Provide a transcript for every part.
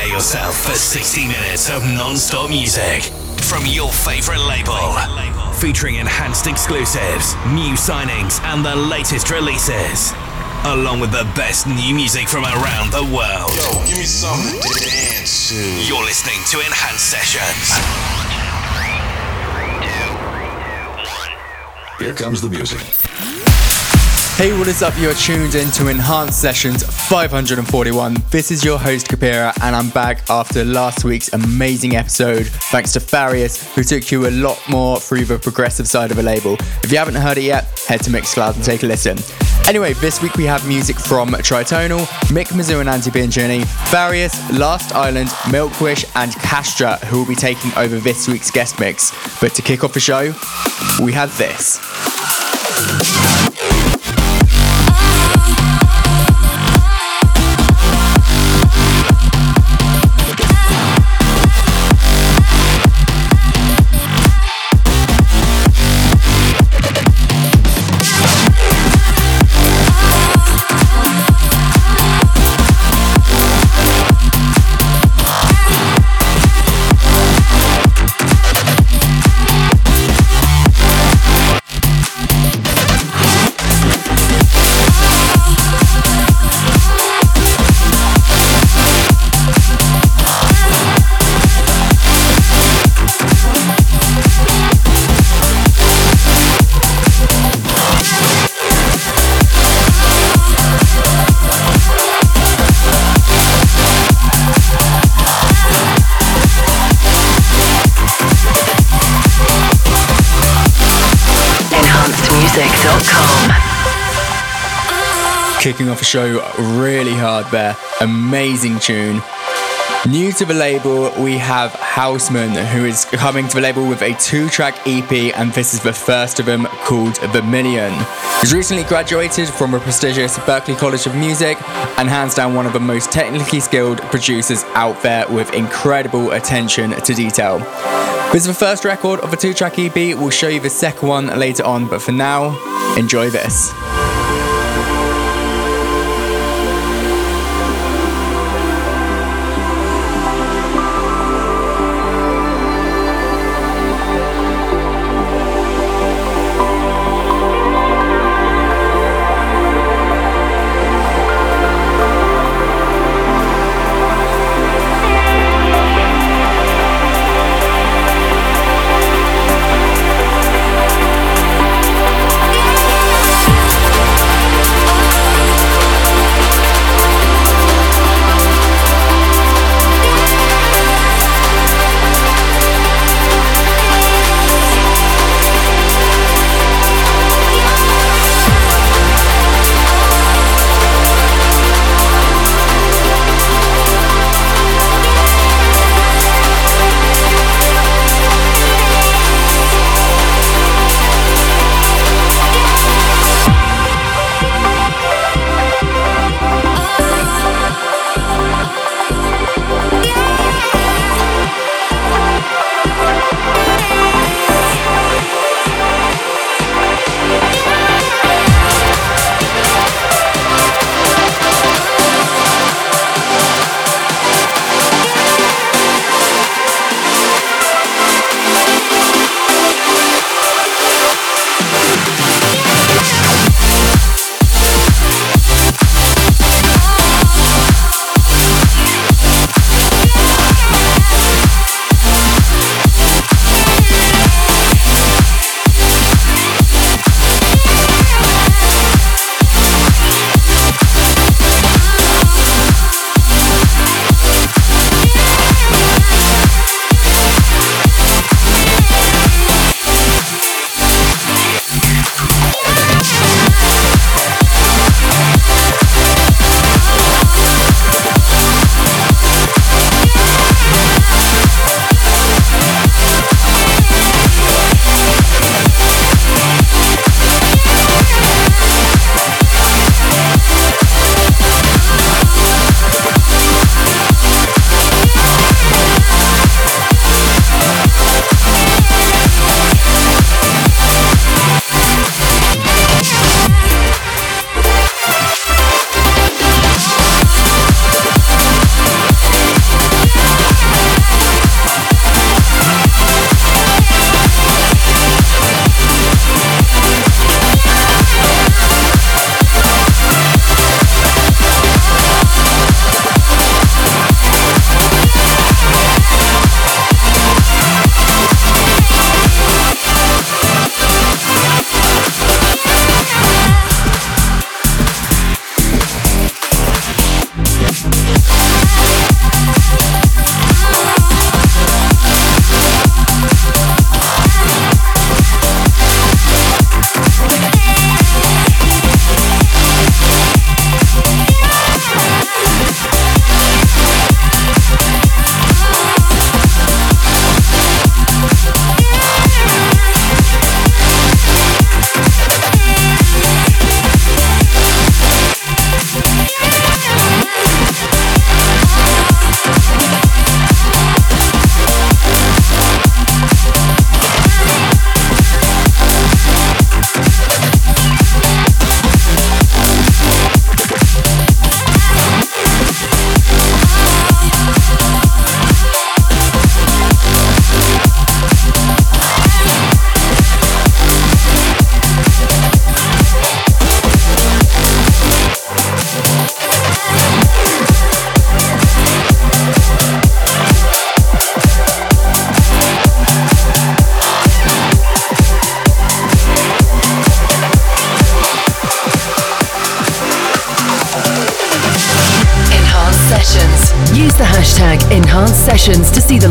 Prepare yourself for 60 minutes of non-stop music from your favorite label. Featuring enhanced exclusives, new signings, and the latest releases. Along with the best new music from around the world. Yo, give me something to dance to. You're listening to Enhanced Sessions. Here comes the music. Hey, what is up? You're tuned in to Enhanced Sessions 541. This is your host, Kapira, and I'm back after last week's amazing episode, thanks to Farius, who took you a lot more through the progressive side of a label. If you haven't heard it yet, head to Mixcloud and take a listen. Anyway, this week we have music from Tritonal, Mick Mizzou and Anti Andy Bianchini, Farius, Last Island, Milkwish, and Kastra, who will be taking over this week's guest mix. But to kick off the show, we have this. Kicking off a show really hard there. Amazing tune. New to the label, we have Houseman, who is coming to the label with a two track EP, and this is the first of them called Vermilion. He's recently graduated from a prestigious Berklee College of Music and hands down one of the most technically skilled producers out there with incredible attention to detail. This is the first record of a two track EP, we'll show you the second one later on, but for now, enjoy this.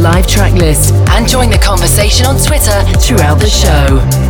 Live track list and join the conversation on Twitter throughout the show.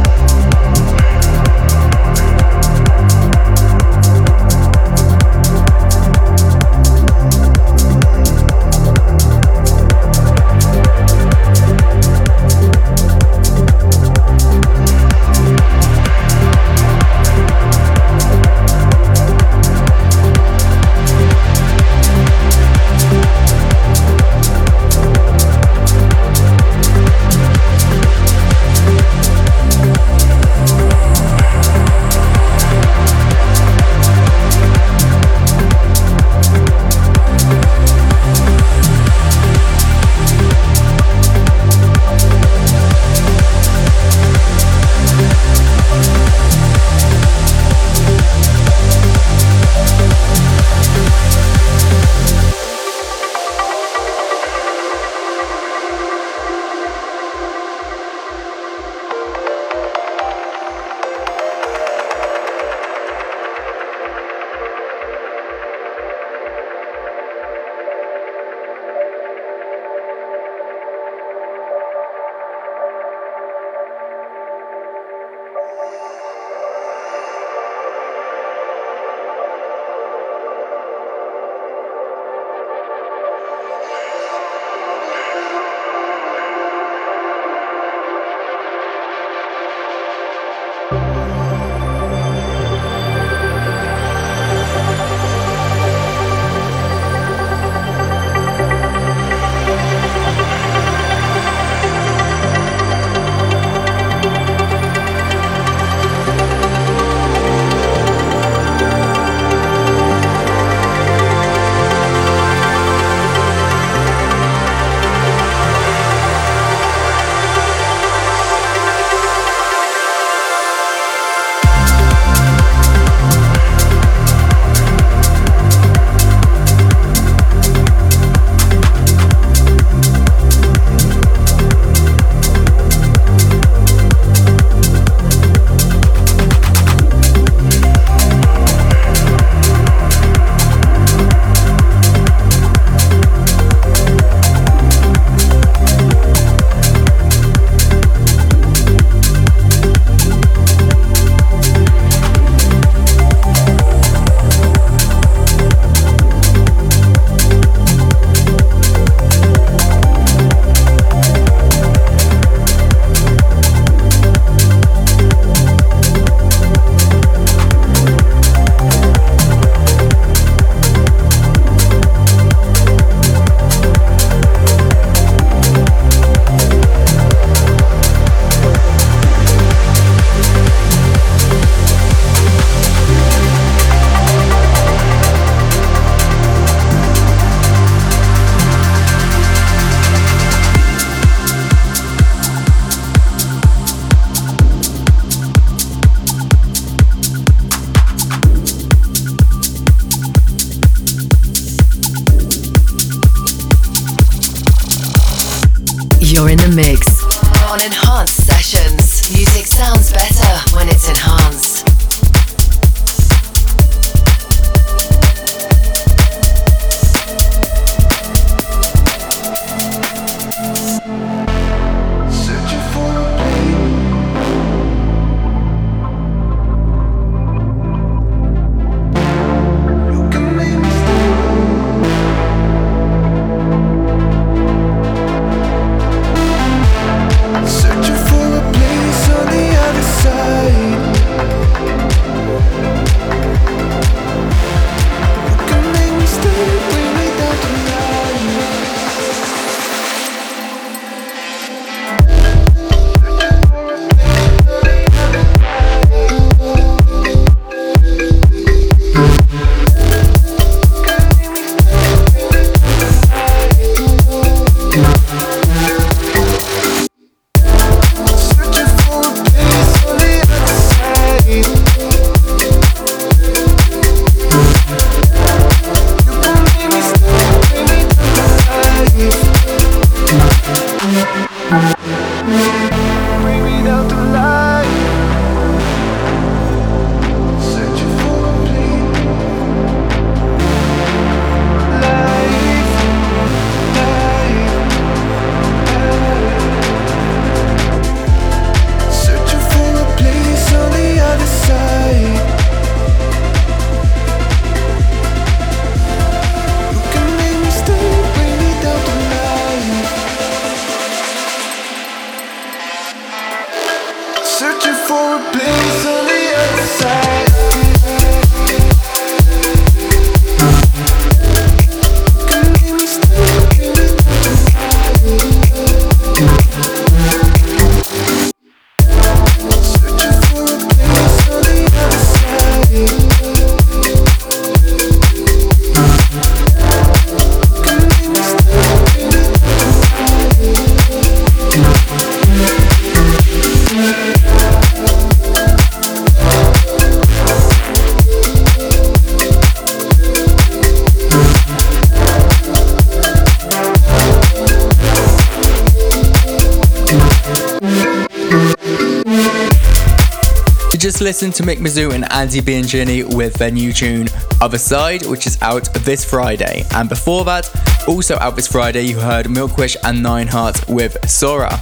Just listened to Mick Mizzou and Andy Bianchini with their new tune, Other Side, which is out this Friday. And before that, also out this Friday, you heard Milkwish and Nine Hearts with Sora.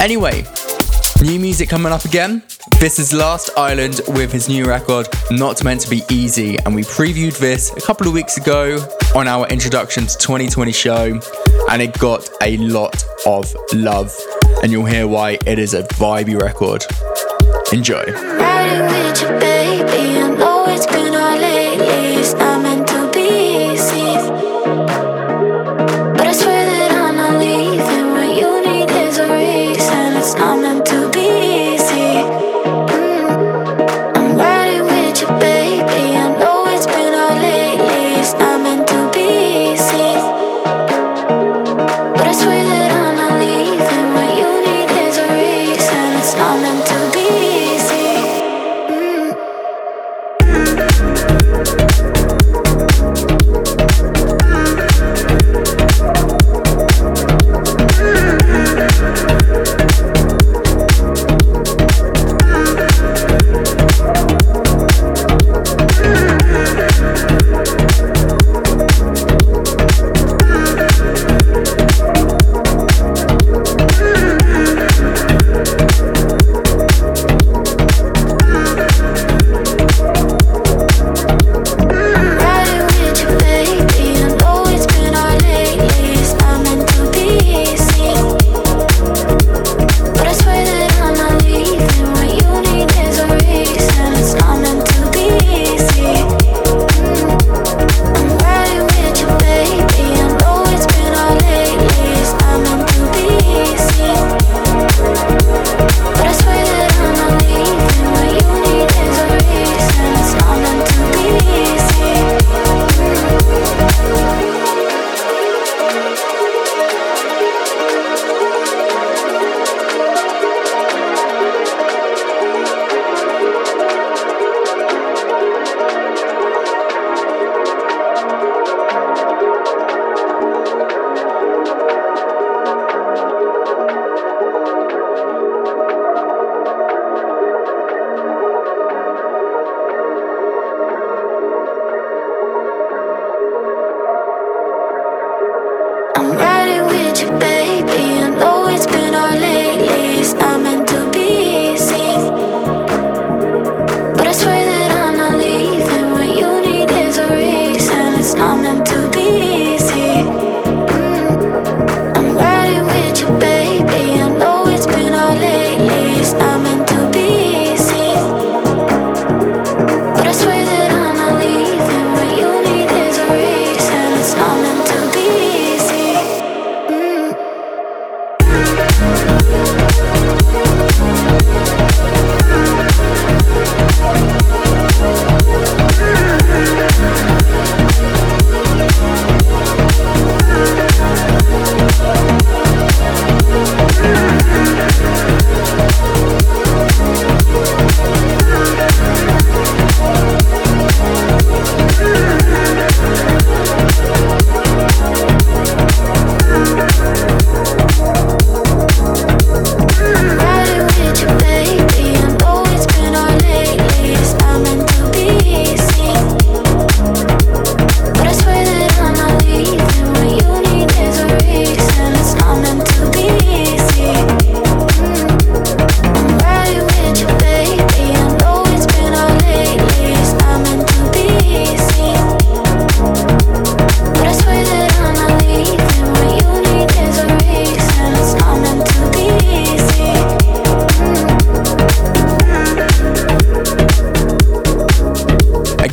Anyway, new music coming up again. This is Last Island with his new record, Not Meant to Be Easy, and we previewed this a couple of weeks ago on our Introduction to 2020 show, and it got a lot of love, and you'll hear why it is a vibey record. Enjoy.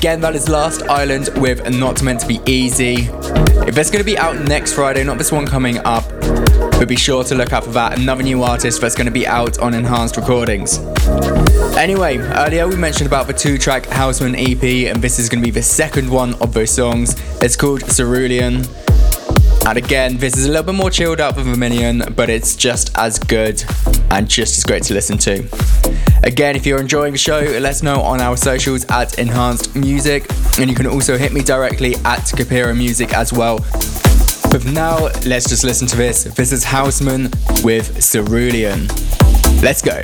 Again, that is Last Island with Not Meant to Be Easy. If it's going to be out next Friday, not this one coming up, but be sure to look out for that. Another new artist that's going to be out on Enhanced Recordings. Anyway, earlier we mentioned about the two track Houseman EP, and this is going to be the second one of those songs. It's called Cerulean. And again, this is a little bit more chilled out than Vermilion, but it's just as good and just as great to listen to. Again, if you're enjoying the show, let us know on our socials at Enhanced Music, and you can also hit me directly at Capira Music as well. But now, let's just listen to this. This is Houseman with Cerulean. Let's go.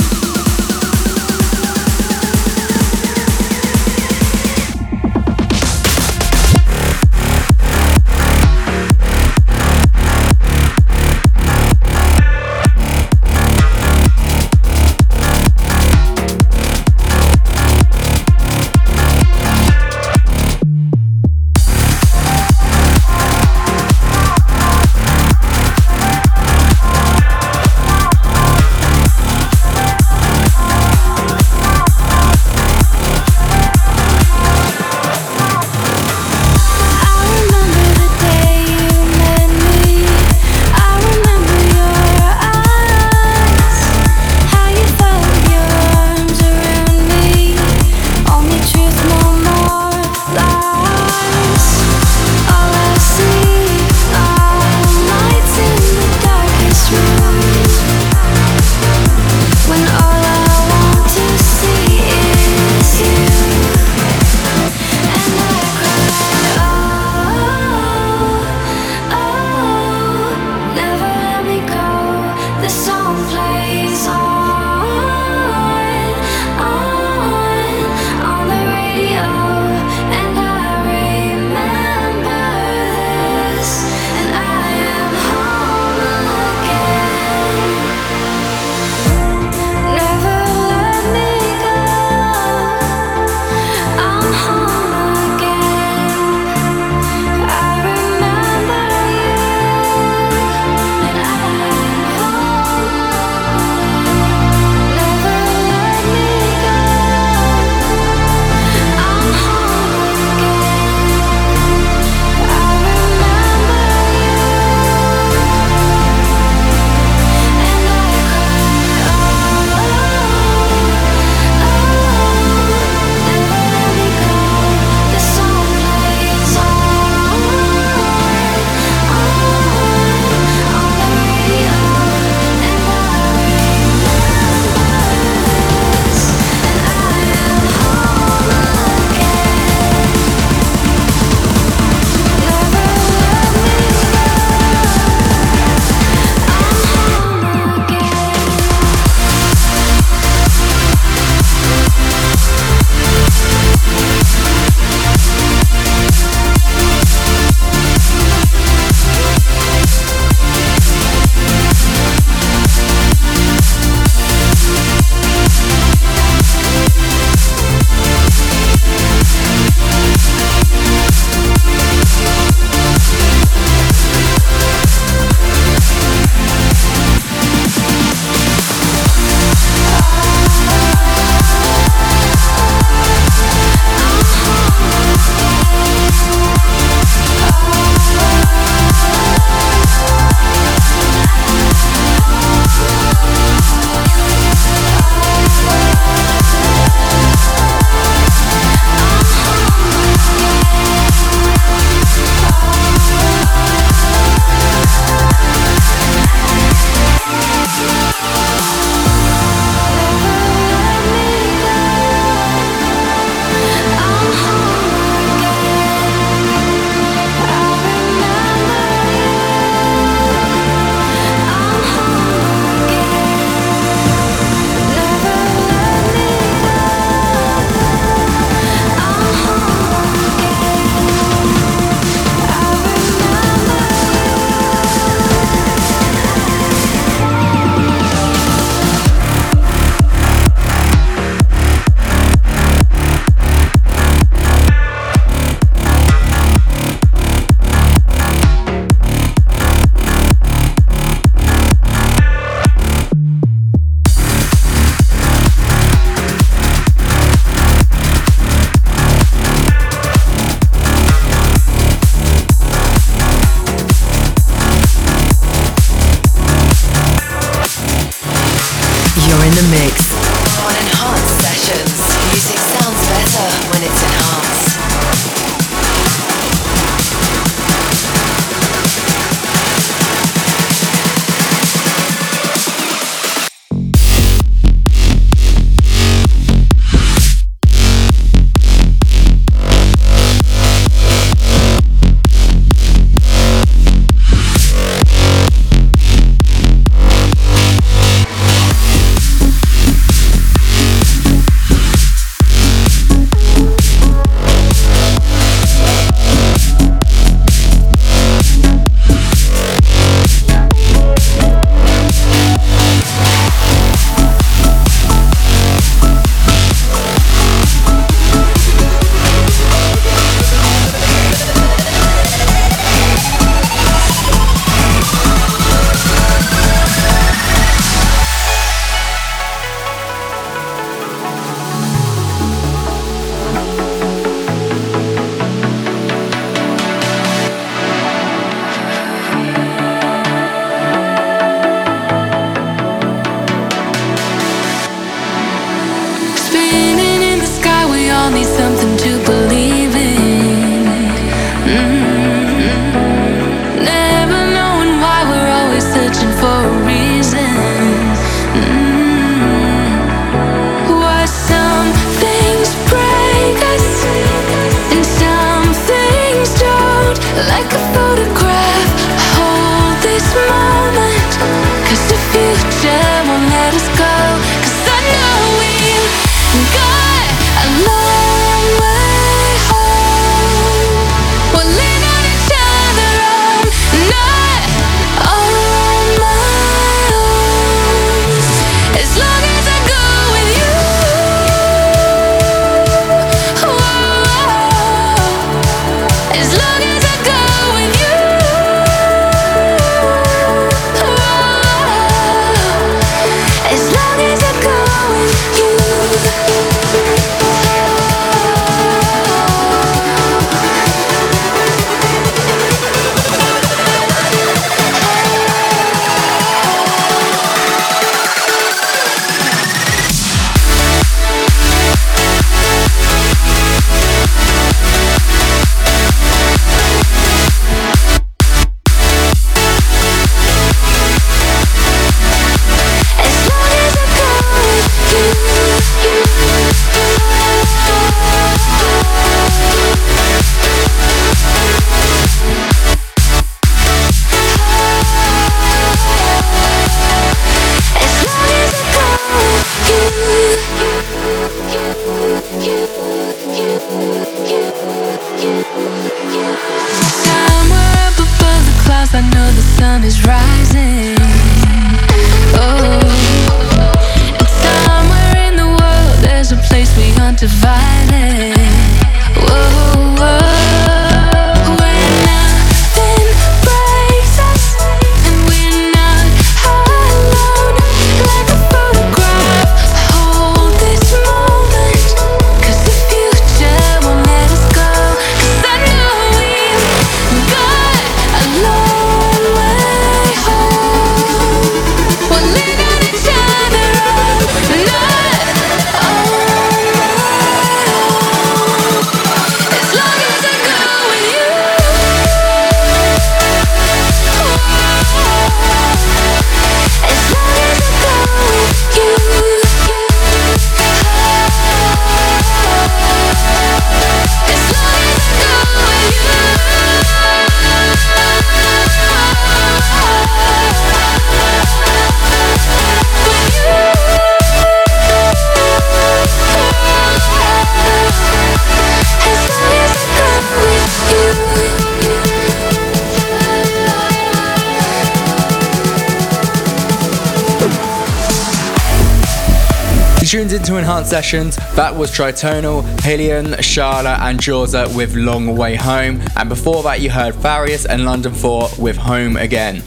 Tuned into Enhanced Sessions. That was Tritonal, Helion, Shala, and Jorza with Long Way Home. And before that, you heard Farius and London 4 with Home Again.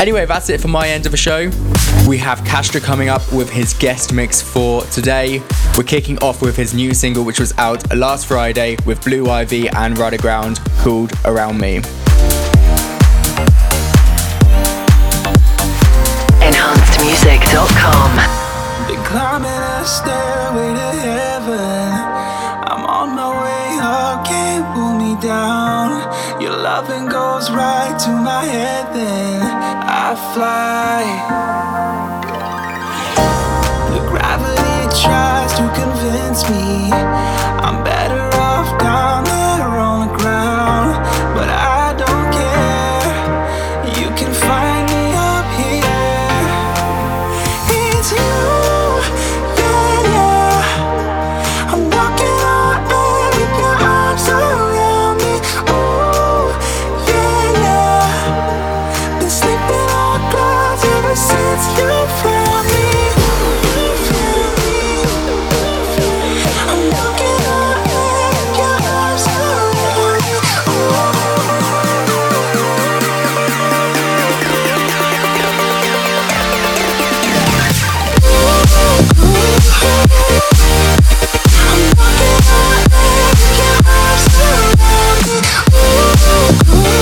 Anyway, that's it for my end of the show. We have Kastra coming up with his guest mix for today. We're kicking off with his new single, which was out last Friday with Blue Ivy and Rider Ground, called Around Me. EnhancedMusic.com a stairway to heaven. I'm on my way up, can't pull me down. Your loving goes right to my head, then I fly. The gravity tries to convince me I'm better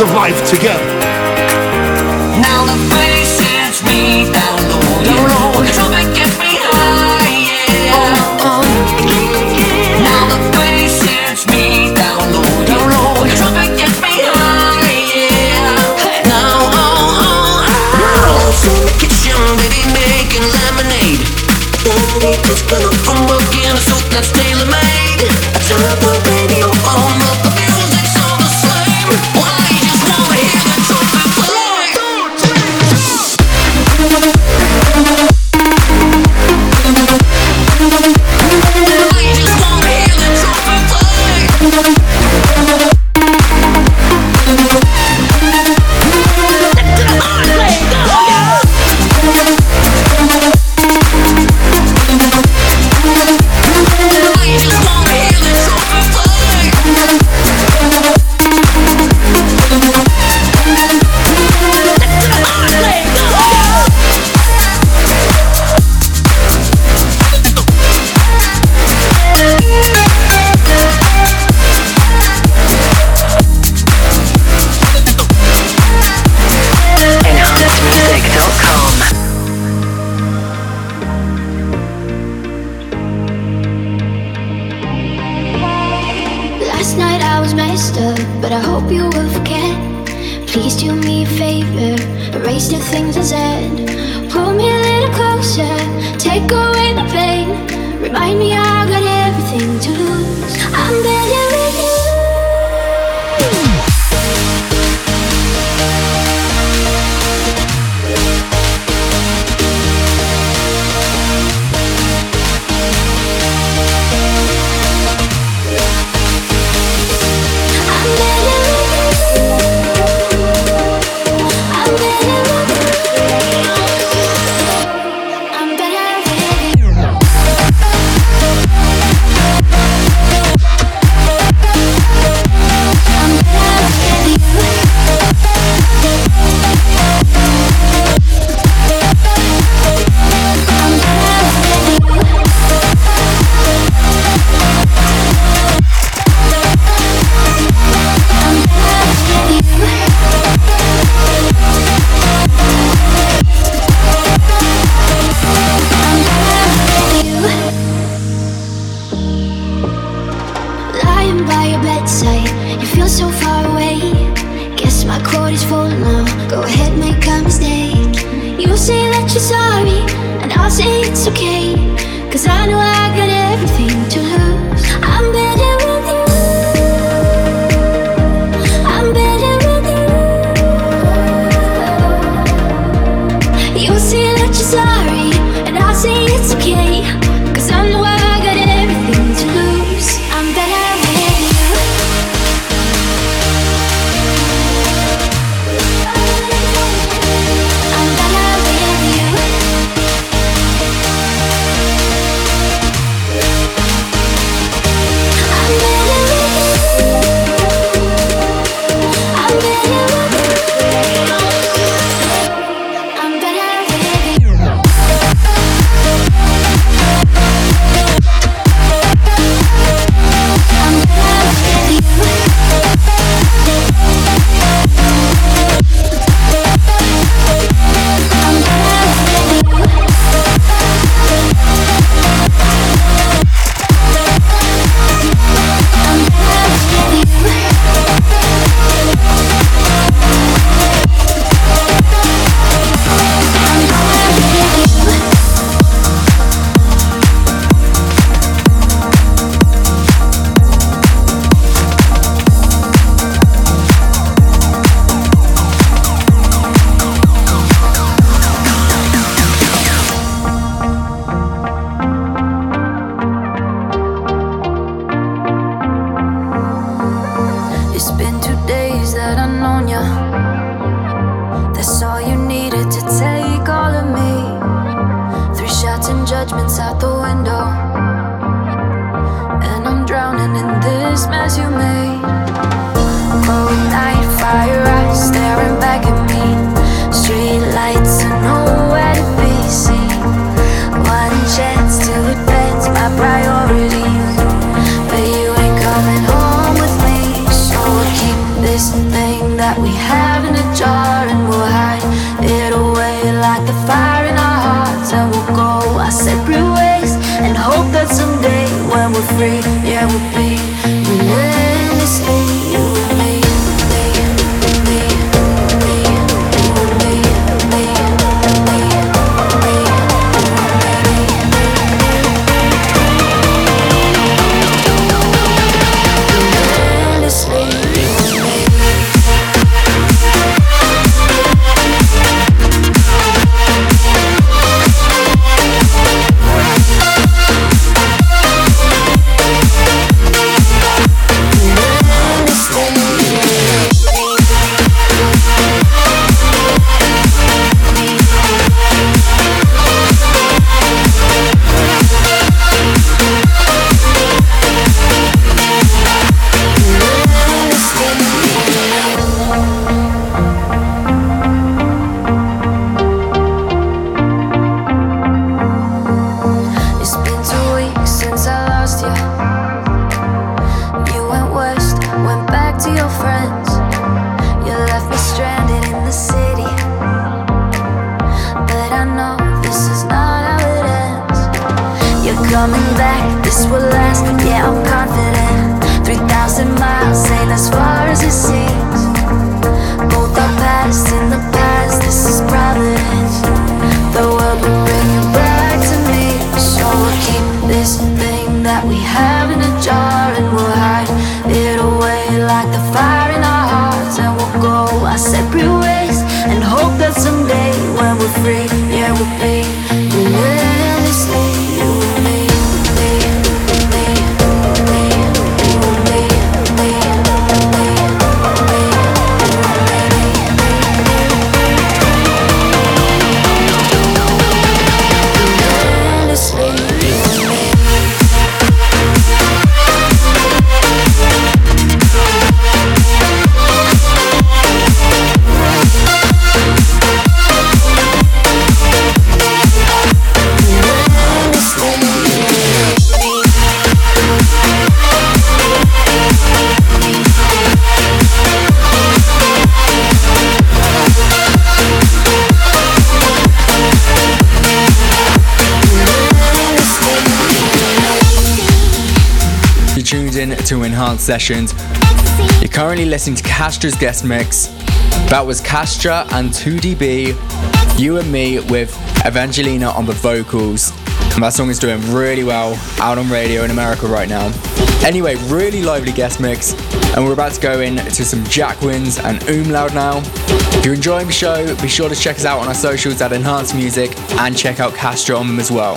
of life together. Sessions. You're currently listening to Kastra's guest mix. That was Castra and 2DB, you and me with Evangelina on the vocals. And that song is doing really well out on radio in America right now. Anyway, really lively guest mix. And we're about to go into some Jack Wins and Umlaut now. If you're enjoying the show, be sure to check us out on our socials at Enhanced Music and check out Kastra on them as well.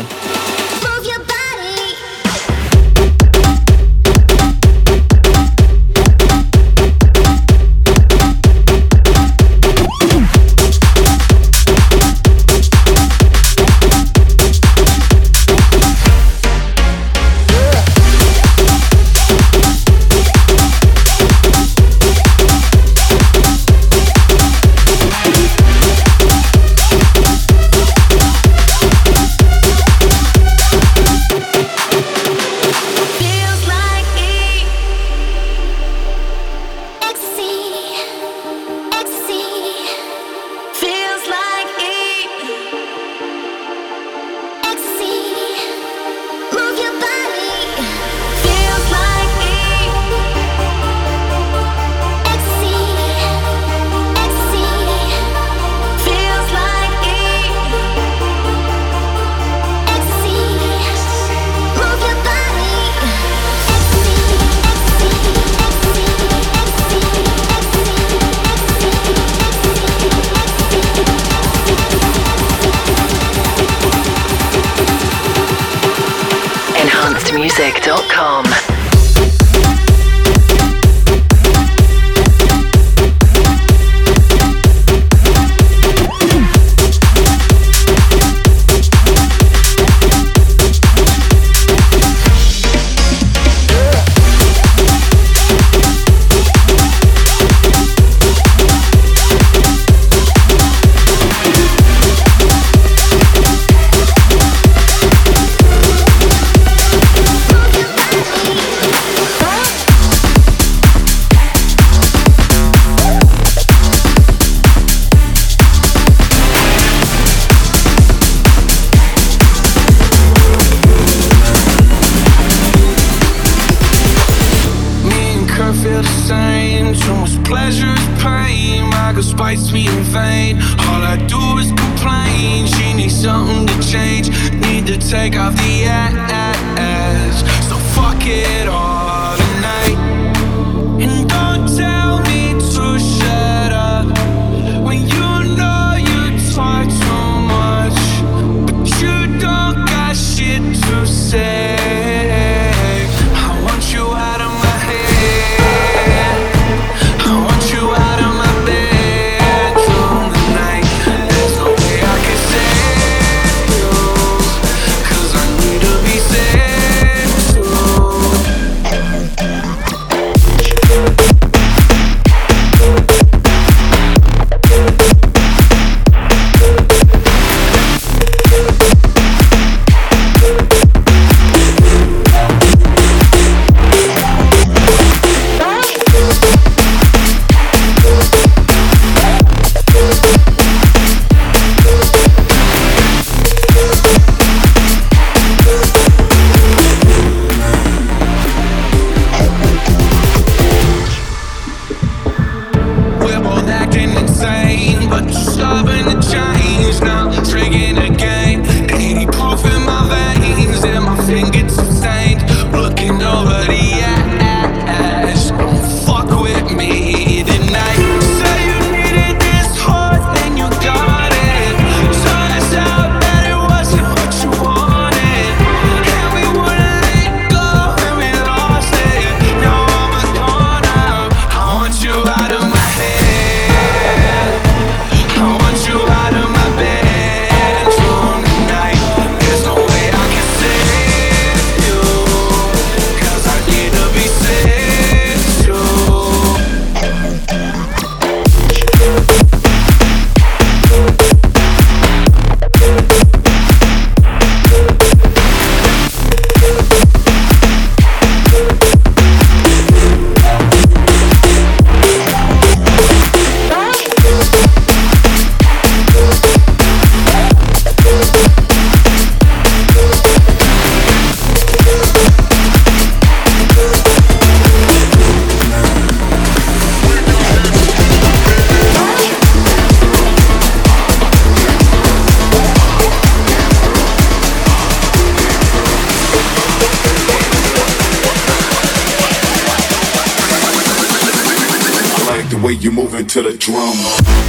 to the drum.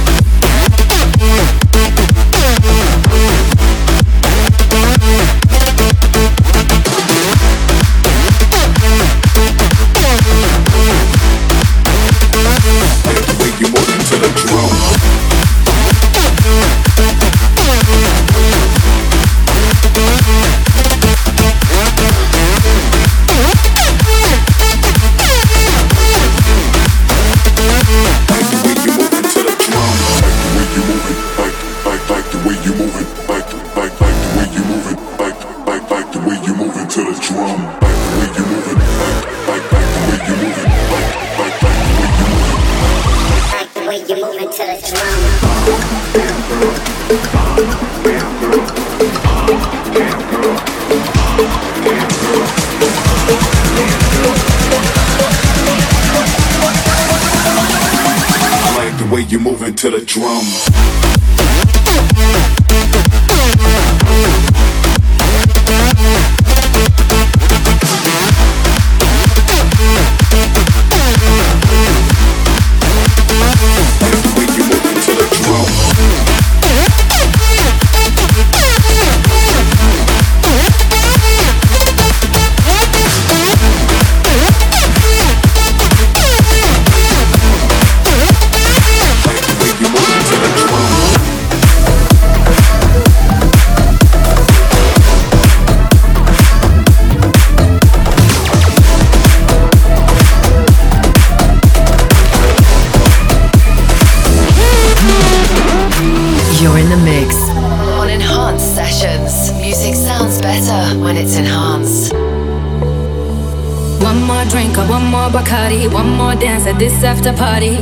after party.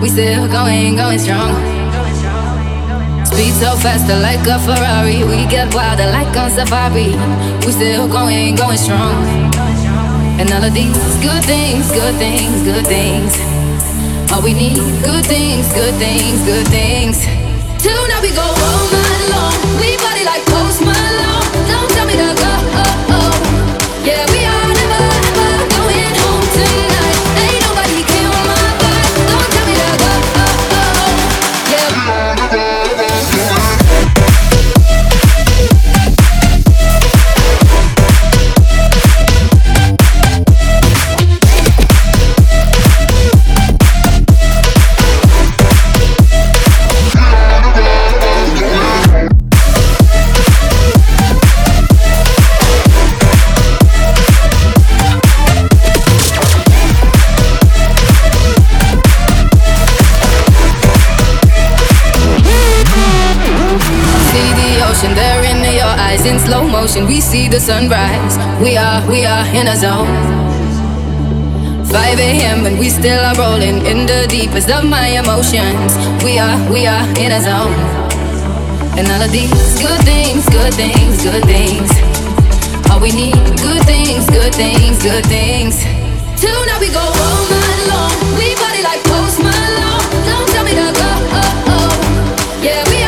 We still going, going strong. Speed so faster like a Ferrari. We get wilder like on safari. We still going, going strong. And all of these good things, good things, good things. All we need, good things, good things, good things. Till now we go all night long. We sunrise. We are, we are in a zone. 5 a.m. and we still are rolling in the deepest of my emotions. We are, we are in a zone. And all of these good things, good things, good things. All we need, good things, good things, good things. Tonight we go all night long. We party like Post Malone. Don't tell me to go. Oh, oh. Yeah, we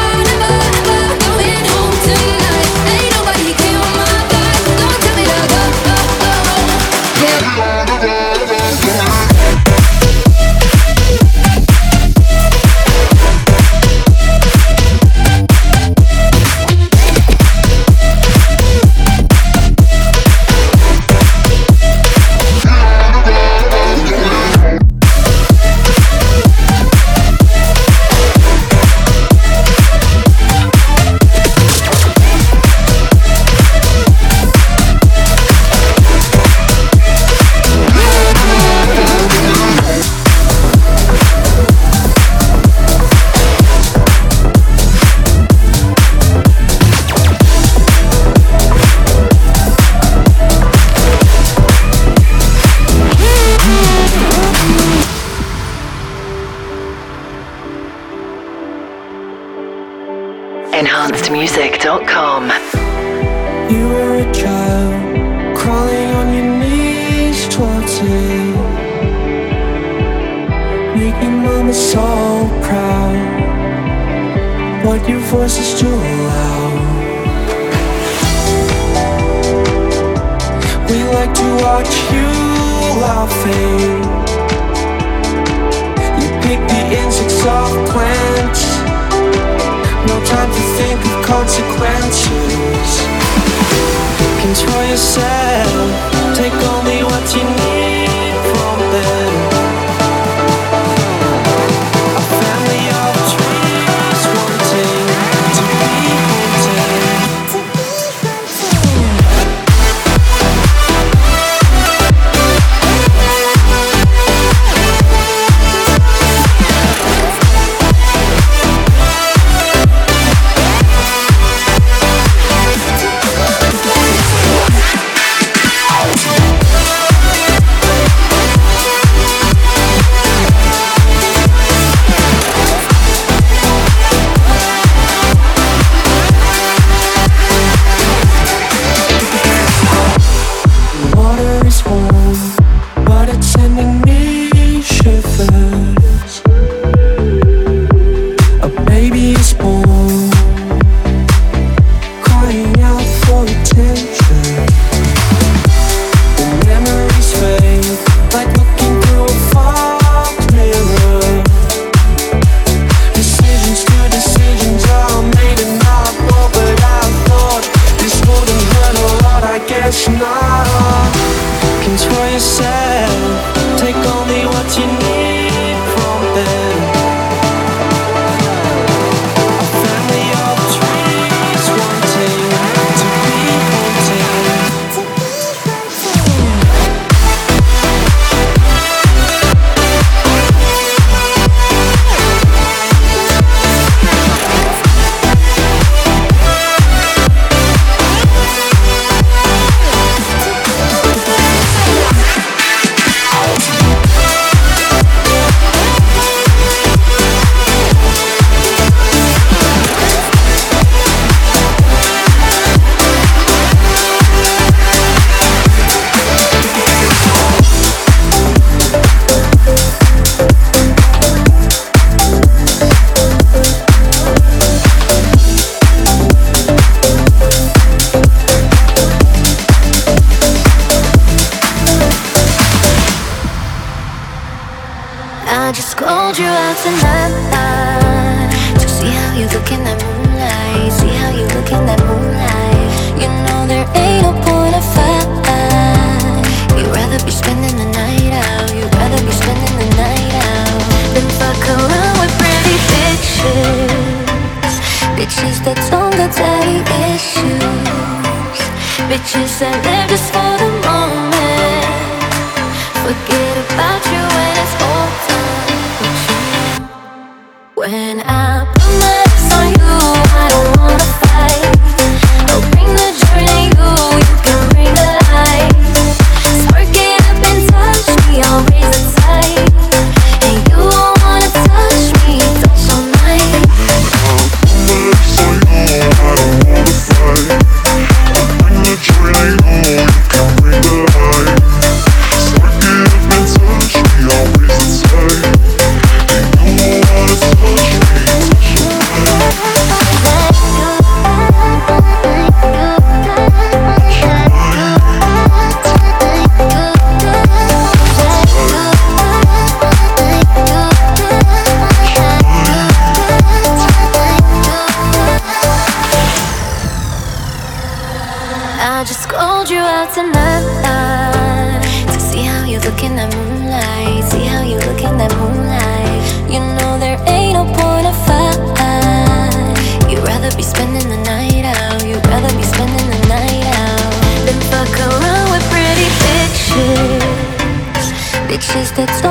that's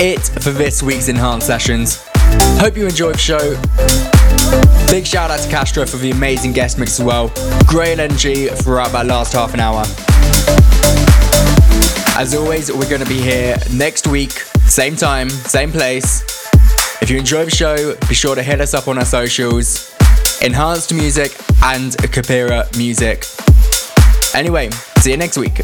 it for this week's Enhanced Sessions. Hope you enjoyed the show. Big shout out to Kastra for the amazing guest mix as well. Grey energy throughout that last half an hour. As always, we're going to be here next week, same time, same place. If you enjoy the show, be sure to hit us up on our socials Enhanced Music and Kapira Music. Anyway, see you next week.